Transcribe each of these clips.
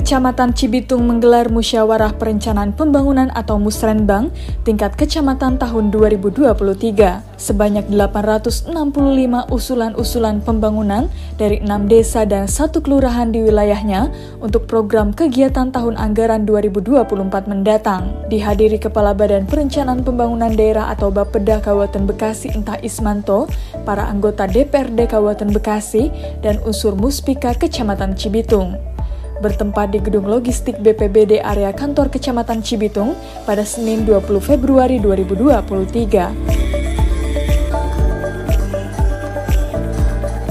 Kecamatan Cibitung menggelar musyawarah perencanaan pembangunan atau Musrenbang tingkat kecamatan tahun 2023. Sebanyak 865 usulan-usulan pembangunan dari enam desa dan satu kelurahan di wilayahnya untuk program kegiatan tahun anggaran 2024 mendatang. Dihadiri Kepala Badan Perencanaan Pembangunan Daerah atau Bapeda Kabupaten Bekasi Entah Ismanto, para anggota DPRD Kabupaten Bekasi, dan unsur Muspika Kecamatan Cibitung bertempat di Gedung Logistik BPBD area kantor Kecamatan Cibitung pada Senin 20 Februari 2023.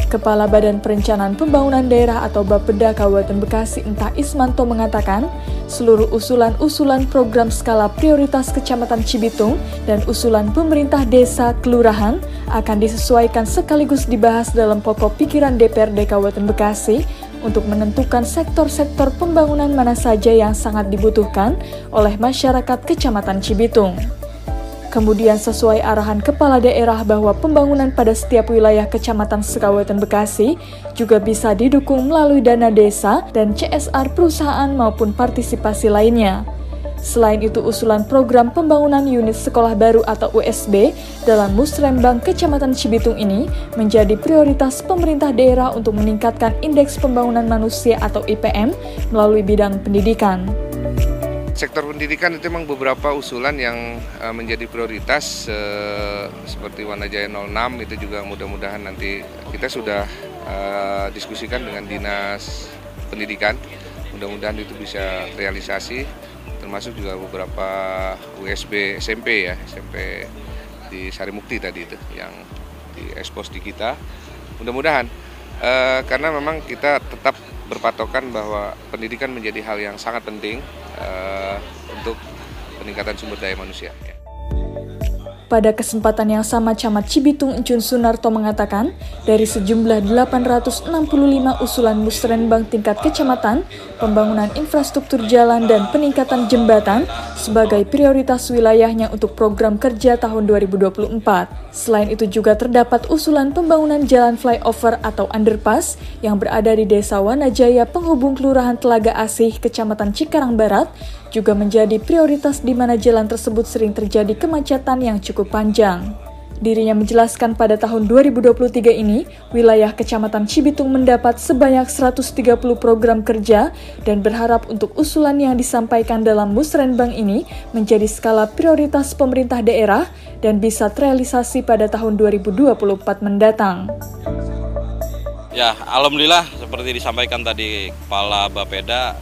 Kepala Badan Perencanaan Pembangunan Daerah atau Bapeda Kabupaten Bekasi Entah Ismanto mengatakan, seluruh usulan-usulan program skala prioritas Kecamatan Cibitung dan usulan pemerintah desa kelurahan akan disesuaikan sekaligus dibahas dalam pokok pikiran DPRD Kabupaten Bekasi untuk menentukan sektor-sektor pembangunan mana saja yang sangat dibutuhkan oleh masyarakat Kecamatan Cibitung. Kemudian sesuai arahan kepala daerah bahwa pembangunan pada setiap wilayah Kecamatan Sekawetan Bekasi juga bisa didukung melalui dana desa dan CSR perusahaan maupun partisipasi lainnya. Selain itu, usulan program pembangunan unit sekolah baru atau USB dalam Musrembang Kecamatan Cibitung ini menjadi prioritas pemerintah daerah untuk meningkatkan indeks pembangunan manusia atau IPM melalui bidang pendidikan. Sektor pendidikan itu memang beberapa usulan yang uh, menjadi prioritas uh, seperti Wanajaya 06 itu juga mudah-mudahan nanti kita sudah uh, diskusikan dengan Dinas Pendidikan. Mudah-mudahan itu bisa realisasi termasuk juga beberapa USB SMP ya SMP di Sarimukti tadi itu yang diekspos di kita mudah-mudahan e, karena memang kita tetap berpatokan bahwa pendidikan menjadi hal yang sangat penting e, untuk peningkatan sumber daya manusia. Pada kesempatan yang sama, Camat Cibitung Encun Sunarto mengatakan, dari sejumlah 865 usulan musrenbang tingkat kecamatan, pembangunan infrastruktur jalan dan peningkatan jembatan sebagai prioritas wilayahnya untuk program kerja tahun 2024. Selain itu juga terdapat usulan pembangunan jalan flyover atau underpass yang berada di Desa Wanajaya penghubung Kelurahan Telaga Asih, Kecamatan Cikarang Barat, juga menjadi prioritas di mana jalan tersebut sering terjadi kemacetan yang cukup panjang. Dirinya menjelaskan pada tahun 2023 ini, wilayah Kecamatan Cibitung mendapat sebanyak 130 program kerja dan berharap untuk usulan yang disampaikan dalam musrenbang ini menjadi skala prioritas pemerintah daerah dan bisa terrealisasi pada tahun 2024 mendatang. Ya, alhamdulillah seperti disampaikan tadi Kepala Bapeda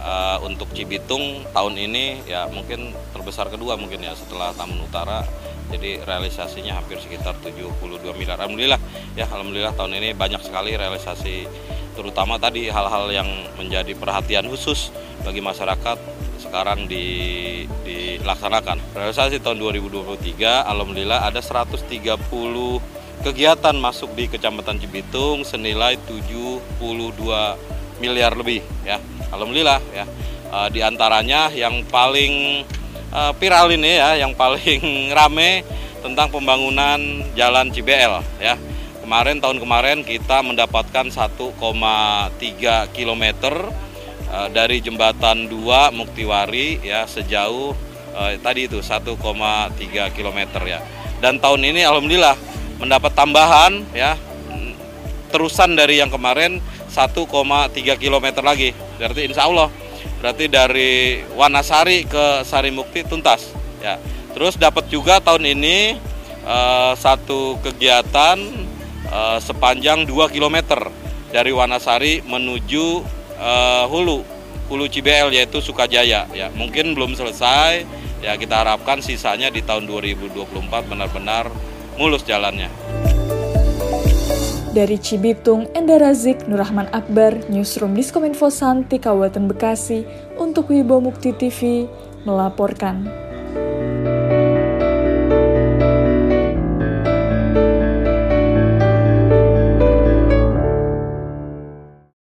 uh, untuk Cibitung tahun ini ya mungkin terbesar kedua mungkin ya setelah Taman Utara. Jadi realisasinya hampir sekitar 72 miliar. Alhamdulillah ya alhamdulillah tahun ini banyak sekali realisasi terutama tadi hal-hal yang menjadi perhatian khusus bagi masyarakat sekarang di, dilaksanakan. Realisasi tahun 2023 alhamdulillah ada 130 kegiatan masuk di Kecamatan Cibitung senilai 72 miliar lebih ya. Alhamdulillah ya. Uh, di antaranya yang paling uh, viral ini ya yang paling rame tentang pembangunan jalan CBL ya. Kemarin tahun kemarin kita mendapatkan 1,3 km uh, dari jembatan 2 Muktiwari ya sejauh uh, tadi itu 1,3 km ya. Dan tahun ini alhamdulillah mendapat tambahan ya terusan dari yang kemarin 1,3 km lagi. Berarti insya Allah berarti dari Wanasari ke Sarimukti tuntas. Ya. Terus dapat juga tahun ini uh, satu kegiatan uh, sepanjang 2 km dari Wanasari menuju uh, Hulu, Hulu Cibel yaitu Sukajaya. Ya, mungkin belum selesai. Ya kita harapkan sisanya di tahun 2024 benar-benar mulus jalannya. Dari Cibitung, Enda Razik, Nurrahman Akbar, Newsroom Diskominfo Santi, Kabupaten Bekasi, untuk Wibo Mukti TV, melaporkan.